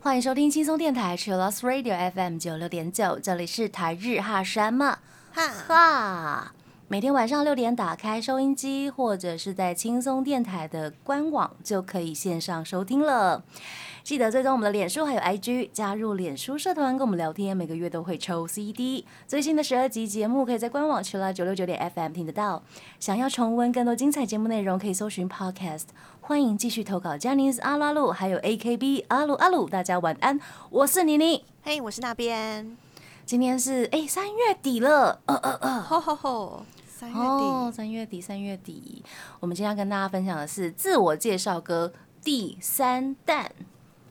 欢迎收听轻松电台 c h i l l o s Radio FM 九六点九，这里是台日哈山嘛哈，哈。每天晚上六点打开收音机，或者是在轻松电台的官网就可以线上收听了。记得追踪我们的脸书还有 IG，加入脸书社团跟我们聊天，每个月都会抽 CD。最新的十二集节目可以在官网去了九六九点 FM 听得到。想要重温更多精彩节目内容，可以搜寻 Podcast。欢迎继续投稿 j a n i c e 阿鲁阿鲁，还有 AKB 阿鲁阿鲁，大家晚安，我是妮妮。嘿，我是那边，今天是哎三月底了，呃呃呃，吼吼吼，三月哦，底，三月底，三月底，我们今天要跟大家分享的是自我介绍歌第三弹。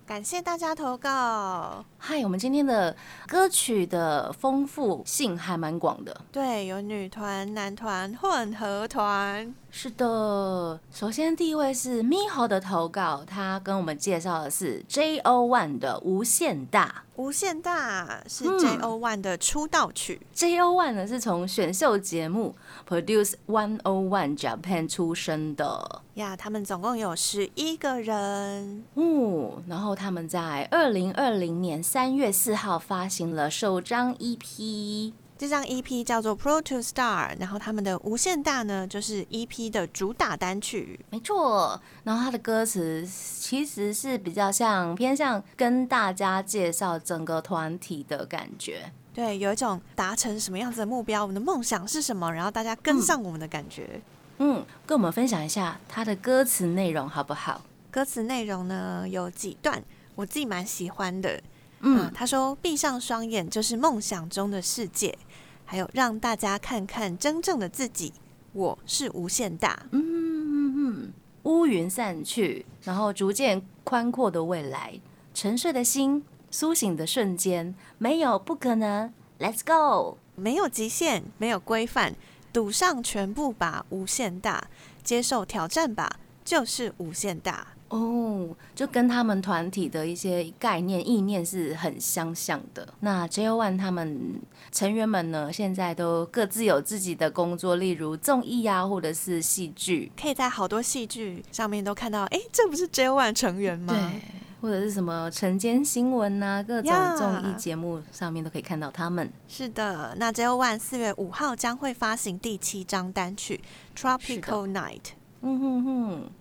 感谢大家投稿。嗨，我们今天的歌曲的丰富性还蛮广的。对，有女团、男团、混合团。是的，首先第一位是 Miho 的投稿，他跟我们介绍的是 JO One 的《无限大无限大是嗯 JO One 的出道曲，》。JO One 呢是从选秀节目 Produce One O One Japan 出身的。呀，他们总共有十一个人。嗯，然后他们在二零二零年三月四号发行了首张 E EP。这张 EP 叫做 Pro to Star，然后他们的无限大呢，就是 EP 的主打单曲。没错，然后它的歌词其实是比较像偏向跟大家介绍整个团体的感觉。对，有一种达成什么样子的目标，我们的梦想是什么，然后大家跟上我们的感觉。嗯，跟我们分享一下它的歌词内容好不好？歌词内容呢有几段我自己蛮喜欢的。嗯嗯，他说：“闭上双眼就是梦想中的世界，还有让大家看看真正的自己，我是无限大。嗯嗯嗯，乌云散去，然后逐渐宽阔的未来，沉睡的心，苏醒的瞬间，没有不可能，Let's go。没有极限，没有规范，赌上全部吧，无限大，接受挑战吧，就是无限大。哦，就跟他们团体的一些概念、意念是很相像的。那 J One 他们成员们呢，现在都各自有自己的工作，例如综艺啊，或者是戏剧，可以在好多戏剧上面都看到，哎，这不是 J One 成员吗？对，或者是什么晨间新闻呐、各种呀综艺节目上面都可以看到他们。是的。那 J One 四月五号将会发行第七张单曲《Tropical Night》。嗯哼哼，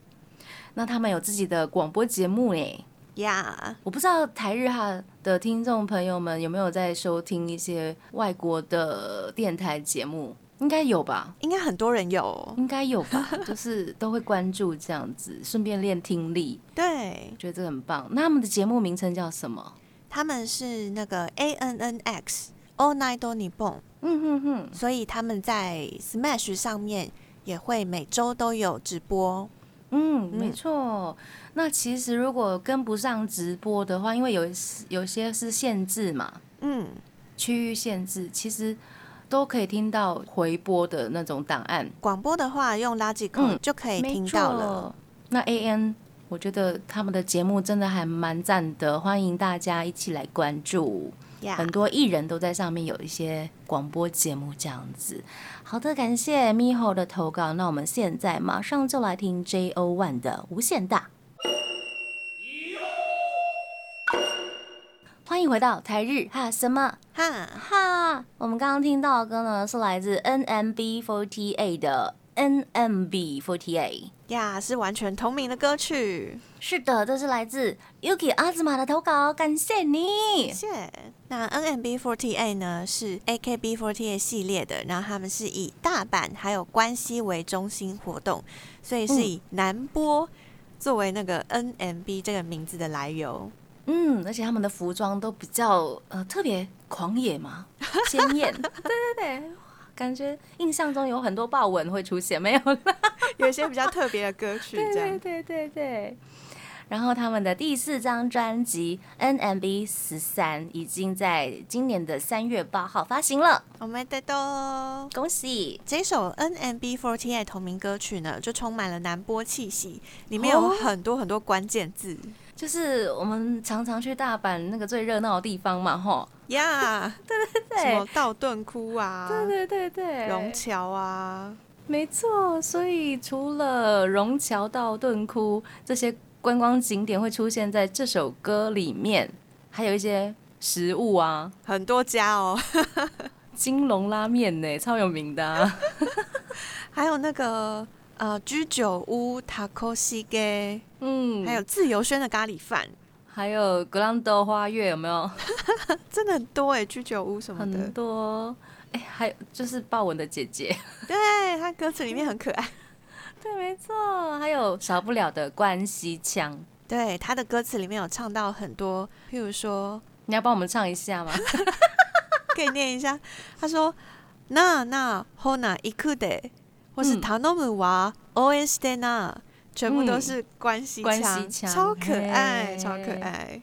那他们有自己的广播节目诶。呀，我不知道台日哈的听众朋友们有没有在收听一些外国的电台节目，应该有吧？应该很多人有。应该有吧？就是都会关注这样子，顺便练听力，对我，觉得这个很棒。那他们的节目名称叫什么？他们是那个 A N N X All Night o Nippon，嗯哼哼，所以他们在 Smash 上面也会每周都有直播。嗯，嗯没错。那其实如果跟不上直播的话，因为有有些是限制嘛，嗯，区域限制，其实都可以听到回播的那种档案。广播的话用垃圾口嗯就可以没听到了。错。那 A N，我觉得他们的节目真的还蛮赞的，欢迎大家一起来关注。呀很多艺人都在上面有一些广播节目这样子。好的，感谢 Miho 的投稿。那我们现在马上就来听 J O One 的《无限大》。欢迎回到台日哈什么哈，哈？我们刚刚听到的歌呢，是来自 NMB48 的 NMB48。呀，是完全同名的歌曲。是的，这是来自 Yuki 阿兹玛的投稿，感谢你谢。谢。那 NMB48 呢是 AKB48 系列的，然后他们是以大阪还有关西为中心活动，所以是以南波作为那个 NMB 这个名字的来由。嗯，而且他们的服装都比较呃特别狂野嘛，鲜艳。对对对，感觉印象中有很多豹纹会出现，没有啦？有一些比较特别的歌曲，这样。对 对对。然后他们的第四张专辑《NMB 十三》已经在今年的三月八号发行了，我们得到恭喜！这首 nmb forty 爱同名歌曲呢，就充满了南波气息，里面有哦很多很多关键字。就是我们常常去大阪那个最热闹的地方嘛，吼，呀，对对对什么道顿窟啊，对对对对，虹桥啊，没错。所以除了虹桥道顿窟这些观光景点会出现在这首歌里面，还有一些食物啊，很多家哦，金龙拉面呢，超有名的、啊。还有那个呃居酒屋塔 a 西给，嗯，还有自由轩的咖喱饭，还有格兰德花月有没有？真的很多哎，居酒屋什么的很，多。哎、还有就是豹纹的姐姐，对，她歌词里面很可爱。对，没错。还有少不了的关西腔，对，他的歌词里面有唱到很多，譬如说，你要帮我们唱一下吗？可以念一下，他说：“那那 hona ikude，或是嗯 tanomu wa oen shite na，全部都是关西腔超可爱，超可爱。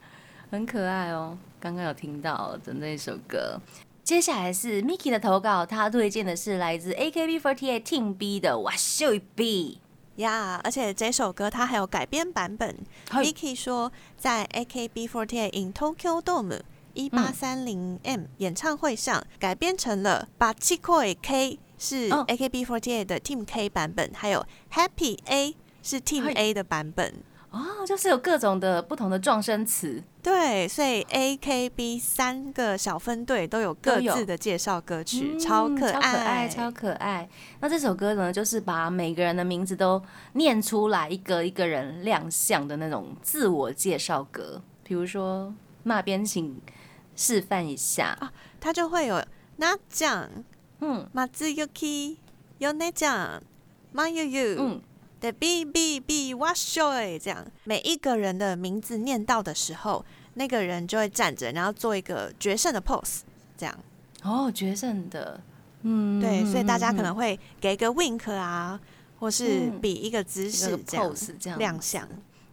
很可爱哦。刚刚有听到的那首歌。接下来是 Miki 的投稿，他推荐的是来自 AKB48 Team B 的《哇秀 B 呀而且这首歌它还有改编版本。嗨 Miki 说，在 AKB48 in Tokyo Dome 一八三零 M 演唱会上改编成了《把七 k K》是哦 AKB48 的 Team K 版本，还有 Happy A 是 Team A 的版本。哦，就是有各种的不同的撞声词。对，所以 AKB 三个小分队都有各自的介绍歌曲，嗯超可超可爱，超可爱。那这首歌呢，就是把每个人的名字都念出来，一个一个人亮相的那种自我介绍歌。比如说，那边请示范一下。它就会有那酱、嗯马自 Yuki、有那酱、马悠悠。嗯，的 B B B 哇塞，这样。每一个人的名字念到的时候，那个人就会站着，然后做一个决胜的 pose，这样。哦，决胜的，嗯，对，所以大家可嗯能会给一个 wink 啊，或是嗯比一个姿势这样 pose 这样亮相。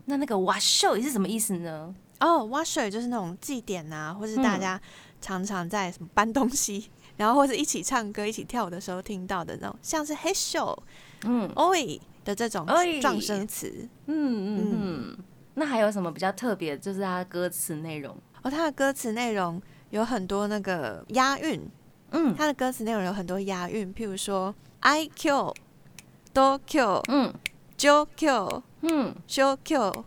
那那个哇秀是什么意思呢？哦，哇塞，就是那种祭典啊，或是嗯。大家常常在什么搬东西，然后或者一起唱歌、一起跳舞的时候听到的那种，像是 hey show、嗯。oi 的这种撞声词。嗯嗯嗯。那还有什么比较特别？就是它的歌词内容。哦，它的歌词内容有很多那个押韵，嗯它的歌词内容有很多押韵，譬如说 I Q、Do Q、嗯 Jo Q、嗯 Show Q、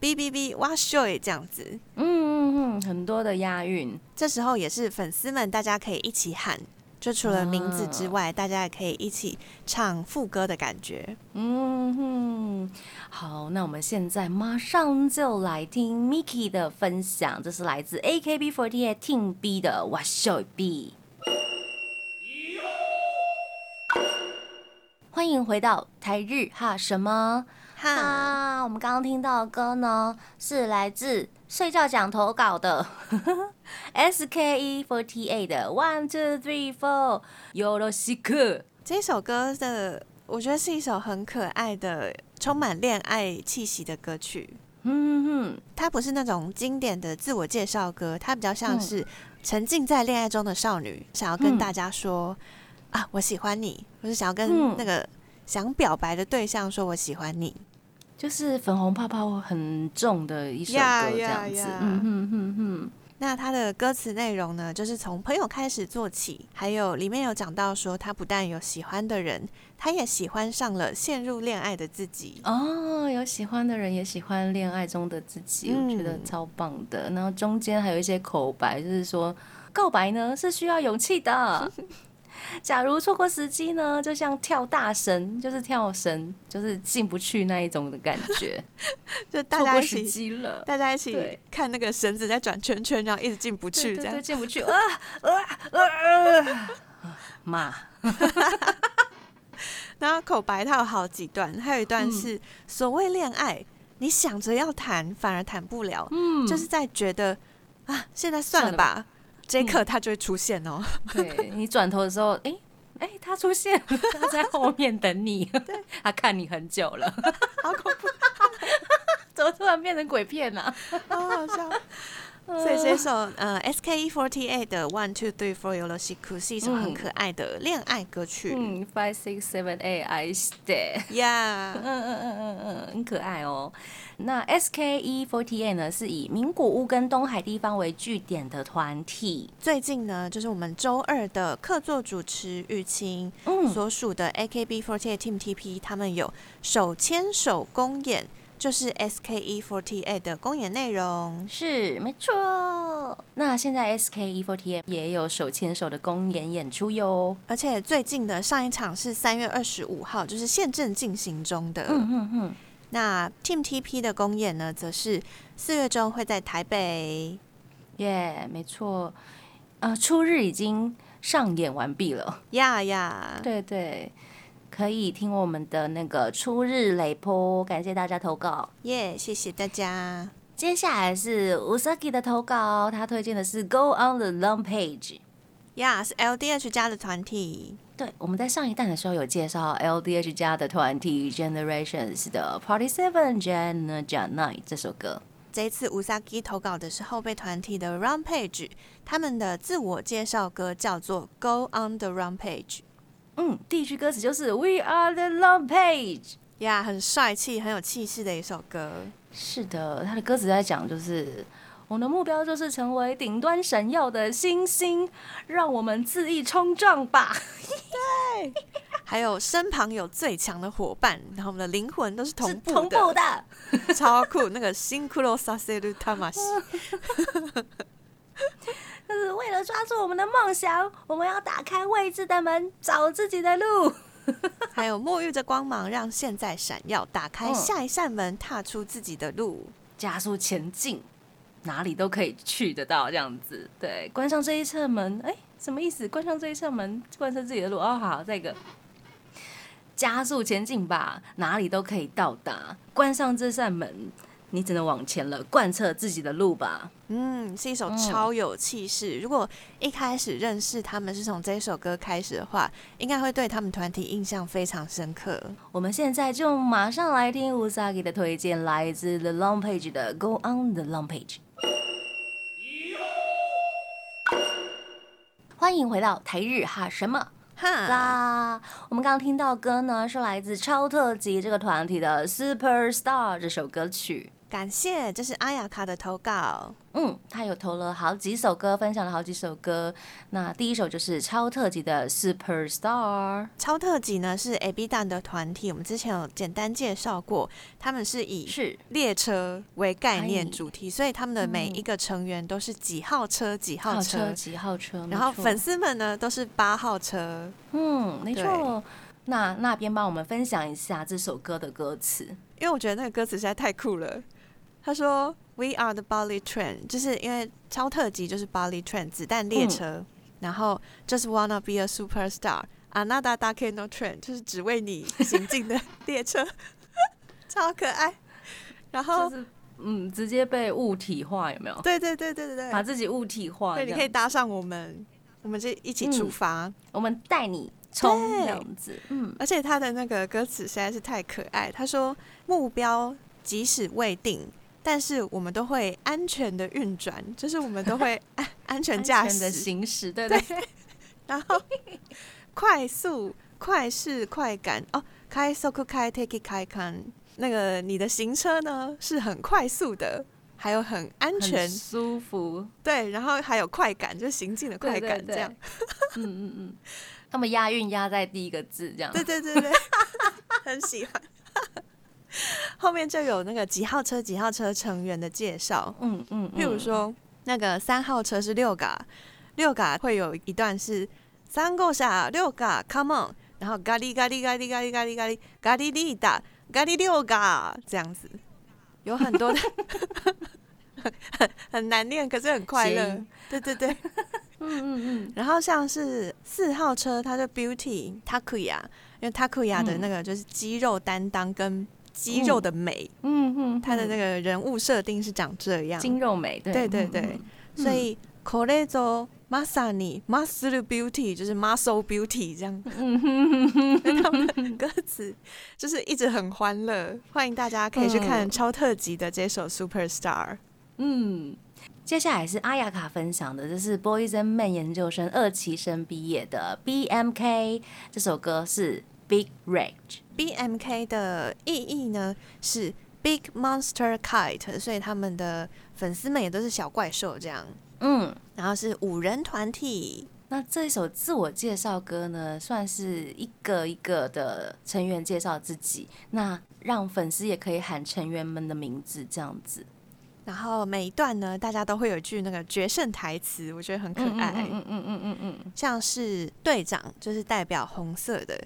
B B B 哇塞这样子。嗯嗯嗯，很多的押韵。这时候也是粉丝们大家可以一起喊，就除了名字之外，大家也可以一起唱副歌的感觉。嗯哼，好，那我们现在马上就来听 Miki 的分享，这是来自 AKB48 Team B 的《哇秀 B》。欢迎回到台日哈什么哈，我们刚刚听到的歌呢，是来自睡觉讲投稿的 SKE48 的 One Two Three Four 有罗西克。这首歌的我觉得是一首很可爱的、充满恋爱气息的歌曲。嗯哼，它不是那种经典的自我介绍歌，它比较像嗯是沉浸在恋爱中的少女，想要跟嗯大家说、啊，我喜欢你，或是想要嗯跟那个想表白的对象说我喜欢你。就是粉红泡泡很重的一首歌，这样子。嗯哼哼哼，那它的歌词内容呢，就是从朋友开始做起，还有里面有讲到说，他不但有喜欢的人，他也喜欢上了陷入恋爱的自己。哦，有喜欢的人也喜欢恋爱中的自己，我觉得嗯超棒的。然后中间还有一些口白，就是说告白呢是需要勇气的。假如错过时机呢，就像跳大神，就是跳绳，就是进不去那一种的感觉。就大错过时家一起，机了，大家一起看那个绳子在转圈圈，然后一直进不去，这样。进不 去啊啊啊！妈，然后口白它有好几段，还有一段嗯是所谓恋爱，你想着要谈，反而谈不了，嗯，就是在觉得啊，现在算了吧，这一刻他就会出现哦。对你转头的时候，哎、哎、他出现了，他在后面等你，他看你很久了，好恐怖，怎么突然变成鬼片啊？好好笑。所以这首呃 SKE48 的 One Two Three Four Yoroshiku 是一首很嗯可爱的恋爱歌曲。嗯，Five Six Seven Eight I Stay，Yeah，、嗯嗯嗯嗯嗯，很可爱哦。那 SKE48 呢，是以名古屋跟东海地方为据点的团体。最近呢，就是我们周二的客座主持玉清嗯，所属的 AKB48 Team TP，他们有手牵手公演，就是 SKE48 的公演内容。是没错。那现在 SKE48 也有手牵手的公演演出哟。而且最近的上一场是三月二十五号，就是现正进行中的。嗯嗯嗯，那 Team TP 的公演呢，则是四月中会在台北。耶，没错。呃，初日已经上演完毕了。呀呀，对对，可以听我们的那个初日雷波，感谢大家投稿。耶谢谢大家。接下来是 Usagi 的投稿，他推荐的是 Go on the Long Page。呀是 LDH 家的团体。对，我们在上一弹的时候有介绍 LDH 家的团体 Generations 的 Party Seven Jan Jan Night 这首歌。这一次 Usagi 投稿的是后备团体的 Rampage，他们的自我介绍歌叫做《Go on the Rampage》。嗯，第一句歌词就是 We are the love Page。呀很帅气、很有气势的一首歌。是的，他的歌词在讲就是。我们的目标就是成为顶端闪耀的星星，让我们恣意冲撞吧！对还有身旁有最强的伙伴，然后我们的灵魂都是同步的，同步的，超酷。那个新库洛萨塞鲁塔马西，就是为了抓住我们的梦想，我们要打开未知的门，找自己的路。还有沐浴着光芒，让现在闪耀，打开嗯下一扇门，踏出自己的路。加速前进，哪里都可以去得到，这样子。对，关上这一扇门，哎、什么意思？关上这一扇门，贯彻自己的路。哦，好，这个加速前进吧，哪里都可以到达。关上这扇门，你只能往前了，贯彻自己的路吧。嗯，是一首嗯超有气势。如果一开始认识他们是从这首歌开始的话，应该会对他们团体印象非常深刻。我们现在就马上来听 Usagi 的推荐，来自 The Long Page 的《Go on the Long Page》。欢迎回到台日哈什么哈，啦！我们刚刚听到歌呢，是来自超特级这个团体的《Superstar》这首歌曲。感谢，这是阿雅卡的投稿。嗯，他有投了好几首歌，分享了好几首歌。那第一首就是超特级的《Superstar》。超特级呢是 A B 蛋的团体，我们之前有简单介绍过，他们是以是列车为概念哎主题，所以他们的每一个成员都是几号车几号号车，车几号车？然后粉丝们呢都是八号车。嗯，没对错。那那边帮我们分享一下这首歌的歌词。因为我觉得那个歌词实在太酷了。他说：“We are the Bali Train”，就是因为超特级就是 Bali Train 子弹列车，然后 Just wanna be a superstar。Another Dake no Train 就是只为你行进的列车，超可爱。然后，就是嗯，直接被物体化，有没有？对对对对对对，把自己物体化。对，你可以搭上我们，我们就一起出发。我们带你冲这样子。嗯，而且他的那个歌词实在是太可爱。他说：“目标即使未定，但是我们都会安全的运转，就是我们都会 安安全驾驶的，行驶，对对對。然后快速、快事、快感哦，开速开 take it 开看。那个你的行车呢是很快速的，还有很安全，舒服。对，然后还有快感，就是行进的快感，这样。嗯 嗯嗯，他们押韵押在第一个字，这样。对对对对，很喜欢。后面就有那个几号车几号车成员的介绍，嗯嗯，譬如说那个三号车是六嘎，六嘎会有一段是三个下六嘎，come on，然后咖喱咖喱咖喱咖喱咖喱咖喱咖喱利达咖喱六嘎这样子，有很多的很 很难念，可是很快乐。对对对，嗯嗯嗯，然后像是四号车，它的 Beauty Takuya，因为 Takuya 的那个就是肌肉担当跟肌肉的美，嗯嗯，他的那个人物设定是长这样，肌肉美，对。对对对。嗯嗯。所以 k o r e z o Masani Muscle Beauty 就是 Muscle Beauty 这样，他们的歌词就是一直很欢乐，欢迎大家可以去看嗯。超特级的这首 Superstar。嗯，接下来是阿雅卡分享的，这是 Boys and Men 研究生二期生毕业的 BMK，这首歌是 Big Rage。BMK 的意义呢是 Big Monster Kite，所以他们的粉丝们也都是小怪兽这样。嗯，然后是五人团体，那这一首自我介绍歌呢，算是一个一个的成员介绍自己，那让粉丝也可以喊成员们的名字，这样子。然后每一段呢，大家都会有一句那个决胜台词，我觉得很可爱。嗯嗯嗯嗯嗯嗯像是队长就是代表红色的，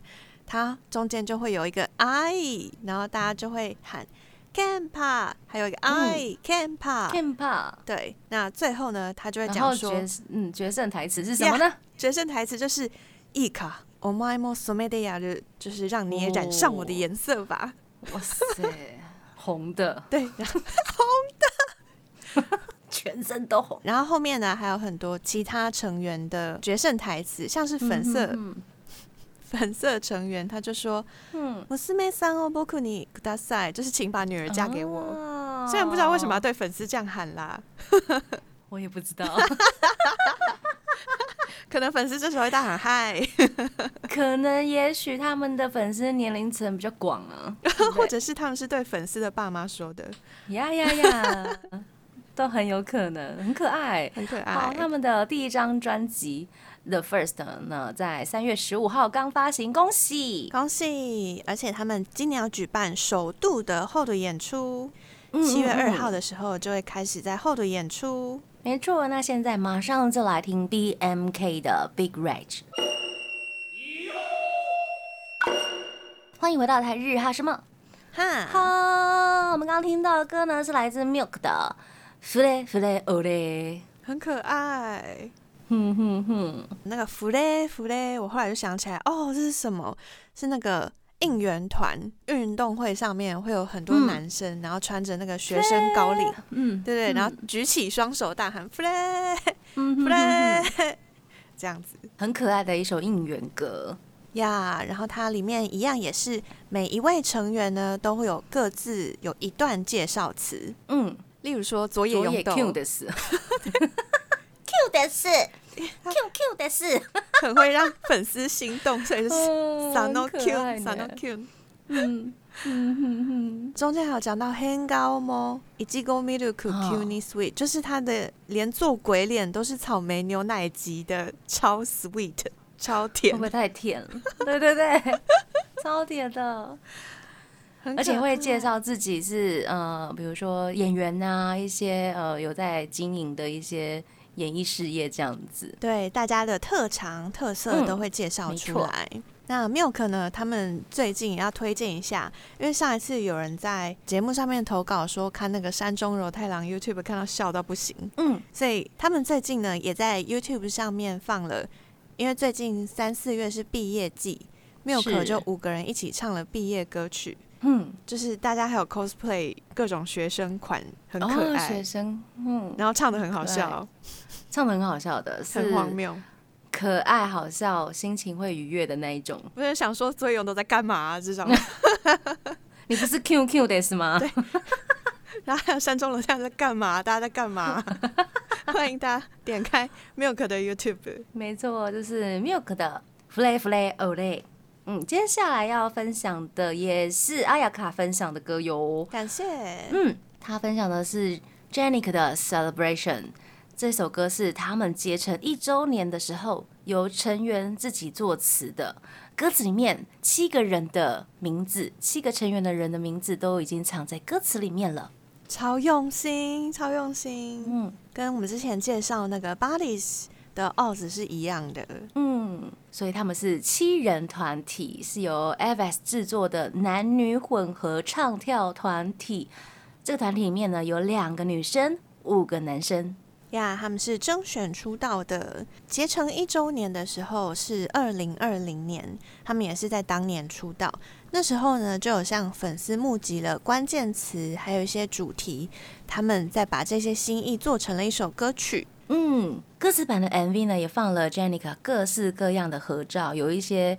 他中间就会有一个 I，然后大家就会喊 Campa，还有一个 I、Campa。，Campa。对，那最后呢，他就会讲说嗯决胜台词是什么呢？决胜台词就是一卡。o m a i mo some de ya 就就是让你也染上我的颜色吧。哇塞，红的，对，然后 全身都红。然后后面呢还有很多其他成员的决胜台词，像是粉色、嗯粉色成员，他就说嗯， “娘さんを僕にください”，就是请把女儿嫁给我。哦虽然不知道为什么要对粉丝这样喊啦，我也不知道，可能粉丝这时候会大喊嗨，可能也许他们的粉丝年龄层比较广啊，对不对或者是他们是对粉丝的爸妈说的，呀呀呀，都很有可能，很可爱。很可好，爱。他们的第一张专辑《 The First》呢，在三月十五号刚发行，恭喜！恭喜！而且他们今年要举办首度的后的演出，嗯七月二号的时候就会开始在后的演出。没错，那现在马上就来听 BMK 的 Big Rage。欢迎回到台日哈什么？哈，哈，我们刚刚听到的歌呢是来自 Milk 的《弗雷弗雷欧雷》。很可爱。哼哼哼，那个弗雷弗雷，我后来就想起来，哦，这是什么？是那个应援团运动会上面会有很多嗯。男生，然后穿着那个学生高领，嗯，对对，嗯。然后举起双手大喊弗雷弗雷，这样子。很可爱的一首应援歌。呀。然后它里面一样也是每一位成员呢都会有各自有一段介绍词，嗯，例如说佐野佐野勇斗 Q 的是 Q 的是 Q Q 的是，很会让粉丝心动，所以就是嗯 Sano 很 Q 可爱呢。Sano Q。嗯嗯哼哼，中间还有讲到 Hang out 吗？以及 Go Milk 哦 Cuny Sweet，就是他的连做鬼脸都是草莓牛奶级的，超 sweet，超甜。会甜不，会太甜？了？对对对，超甜的，而且会介绍自己是呃，比如说演员啊，一些呃有在经营的一些演艺事业这样子。对大家的特长特色嗯都会介绍出来。那 Milk 呢？他们最近也要推荐一下，因为上一次有人在节目上面投稿说看那个山中柔太郎 YouTube 看到笑到不行，嗯，所以他们最近呢也在 YouTube 上面放了，因为最近三四月是毕业季，Milk 就五个人一起唱了毕业歌曲，嗯，就是大家还有 cosplay 各种学生款，很可哦，爱，学生，嗯，然后唱的很好笑，唱的很好笑的，是很荒谬。可爱好笑，心情会愉悦的那一种。不是想说，作勇都在干嘛、啊？这种，你不是 Q Q 的是吗？对 然后还有山中楼下在干嘛？大家在干嘛？欢迎大家点开 Milk 的 YouTube。没错，就是 Milk 的 Flay Flay Olay。嗯，接下来要分享的也是阿雅卡分享的歌哟。感谢。嗯，他分享的是 Janik 的 Celebration。这首歌是他们结成一周年的时候，由成员自己作词的。歌词里面七个人的名字，七个成员的人的名字都已经藏在歌词里面了。超用心，超用心，嗯跟我们之前介绍那个 Bodies 的 Oz 是一样的。嗯，所以他们是七人团体，是由 FS 制作的男女混合唱跳团体。这个团体里面呢，有两个女生，五个男生。呀他们是征选出道的，结成一周年的时候是二零二零年，他们也是在当年出道。那时候呢，就有向粉丝募集了关键词，还有一些主题，他们再把这些心意做成了一首歌曲。嗯，歌词版的 MV 呢，也放了 Janica 各式各样的合照，有一些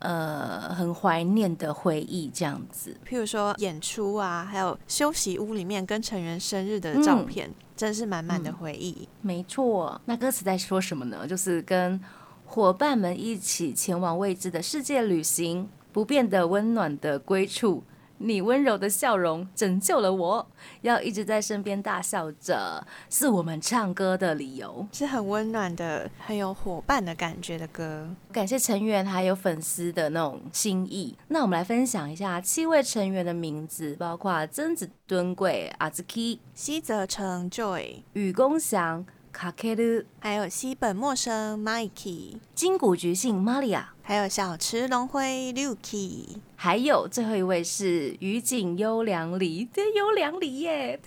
呃很怀念的回忆这样子。譬如说演出啊，还有休息屋里面跟成员生日的照片，真是满满的回忆。没错，那歌词在说什么呢？就是跟伙伴们一起前往未知的世界旅行，不变的温暖的归处。你温柔的笑容拯救了我，要一直在身边大笑着，是我们唱歌的理由，是很温暖的、很有伙伴的感觉的歌。感谢成员还有粉丝的那种心意。那我们来分享一下七位成员的名字，包括曾子敦贵、阿兹基、西泽成 Joy、雨公祥。卡克鲁，还有西本陌生 Mikey，金谷菊杏 Maria，还有小池龙辉 Lucky，还有最后一位是雨景优良里，这优良里耶，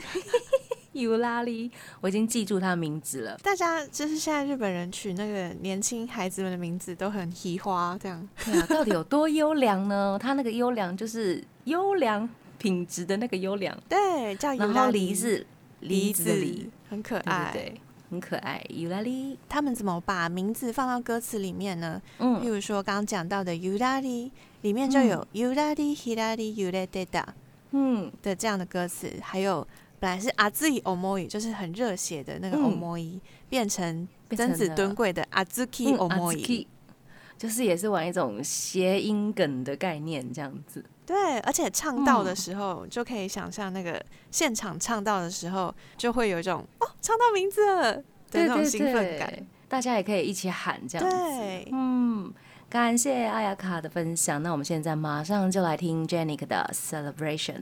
尤拉里，我已经记住他的名字了。大家就是现在日本人取那个年轻孩子们的名字都很奇花，这样。对啊，到底有多优良呢？他那个优良就是优良品质的那个优良，对，叫然后梨是梨子梨，很可爱，对。很可爱，尤拉里。他们怎么把名字放到歌词里面呢？嗯，譬如说刚刚讲到的尤拉里，里面就有尤拉里、希拉里、尤拉德达，嗯的这样的歌词。还有本来是阿兹伊欧莫伊，就是很热血的那个欧莫伊，变成曾子敦贵的阿兹基欧莫伊，就是也是玩一种谐音梗的概念这样子。对，而且唱到的时候就可以想象那个现场唱到的时候，就会有一种哦，唱到名字了的那种兴奋感。大家也可以一起喊这样子。嗯，感谢阿雅卡的分享。那我们现在马上就来听 Jenny 的 Celebration。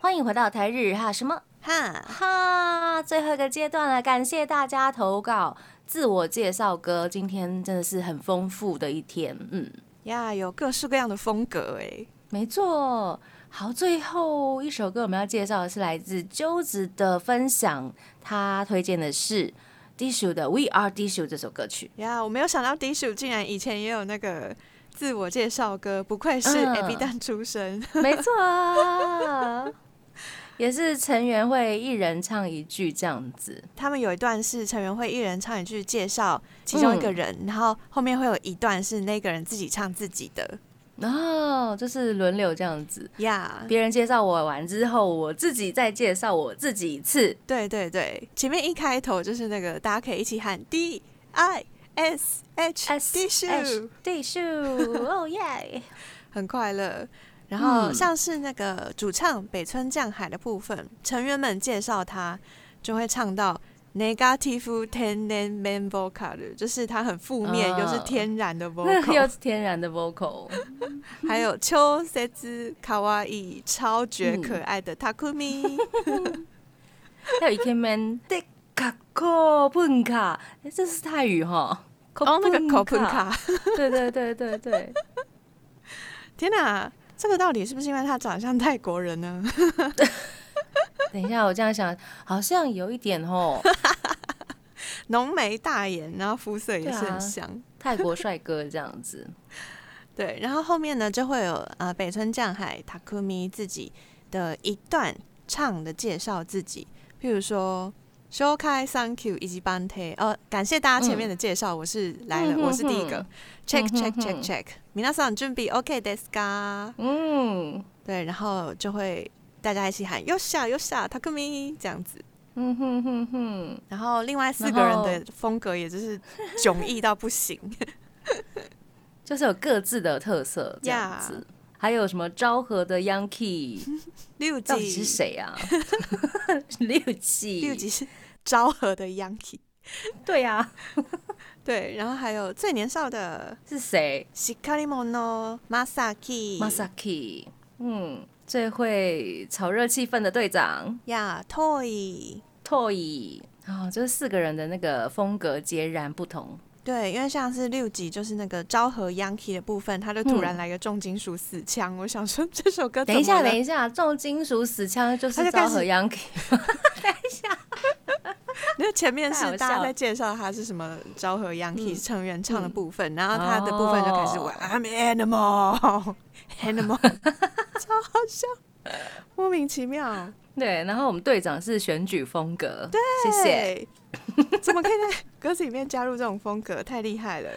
欢迎回到台日哈什么哈哈，最后一个阶段了，感谢大家投稿。自我介绍歌，今天真的是很丰富的一天，嗯呀，有各式各样的风格哎，没错。好，最后一首歌我们要介绍的是来自鸠子的分享，他推荐的是 Dishu 的《We Are Dishu》这首歌曲。呀，我没有想到 Dishu 竟然以前也有那个自我介绍歌，不愧是 A B 蛋出身，没错。也是成员会一人唱一句这样子，他们有一段是成员会一人唱一句介绍其中一个人，然后后面会有一段是那个人自己唱自己的，然后就是轮流这样子。呀。别人介绍我完之后，我自己再介绍我自己一次。对对对，前面一开头就是那个大家可以一起喊 D I S H S D S D S，哦耶，很快乐。然后像是那个主唱北村降海的部分，成员们介绍他就会唱到 negative tenen man vocal，就是他很负面又是天然的 vocal，又是天然的 vocal。还有秋塞子卡哇伊超绝可爱的 takumi，还有一天 man de kako punka，这是泰语哈，哦那个 k o punka，对对对对对，天哪！这个到底是不是因为他长相泰国人呢？等一下，我这样想，好像有一点哦，浓眉大眼，然后肤色也是很像泰国帅哥这样子。对，然后后面呢就会有呃北村降海 Takumi 自己的一段唱的介绍自己，譬如说。收开，Thank you，以及 Bante，哦，感谢大家前面的介绍，我是来了，我是第一个，Check check check check，皆さん準備 OK ですか？嗯，对，然后就会大家一起喊 Yosha Yosha Takumi 这样子，嗯哼哼哼，然后另外四个人的风格也就是迥异到不行，就是有各自的特色这样子。 还有什么昭和的 Yankee 六级是谁啊？六级六级是昭和的 Yankee，对呀，对。然后还有最年少的是谁？Shikarimono Masaki Masaki，嗯，最会炒热气氛的队长。呀，Toy。Toy 啊，就是四个人的那个风格截然不同。对，因为像是六集就是那个昭和 Yankee 的部分，他就突然来个重金属死枪。我想说这首歌，等一下，等一下，重金属死枪就是昭和 Yankee。等一下，因为前面是大家在介绍他是什么昭和 Yankee 成员唱的部分，然后他的部分就开始玩 I'm animal，animal，超好笑，莫名其妙。对，然后我们队长是选举风格，对，谢谢。怎么可以在歌词里面加入这种风格？太厉害了！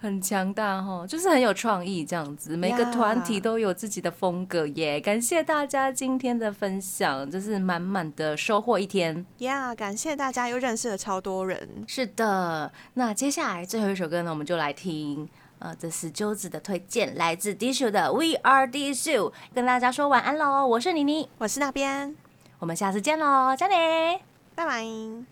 很强大哈，就是很有创意这样子。每个团体都有自己的风格耶。感谢大家今天的分享，就是满满的收获一天。呀，感谢大家又认识了超多人。是的，那接下来最后一首歌呢，我们就来听。呃，这是鸠子的推荐，来自 Dishu 的 We Are Dishu，，跟大家说晚安喽。我是妮妮，我是那边，我们下次见喽，加你，拜拜。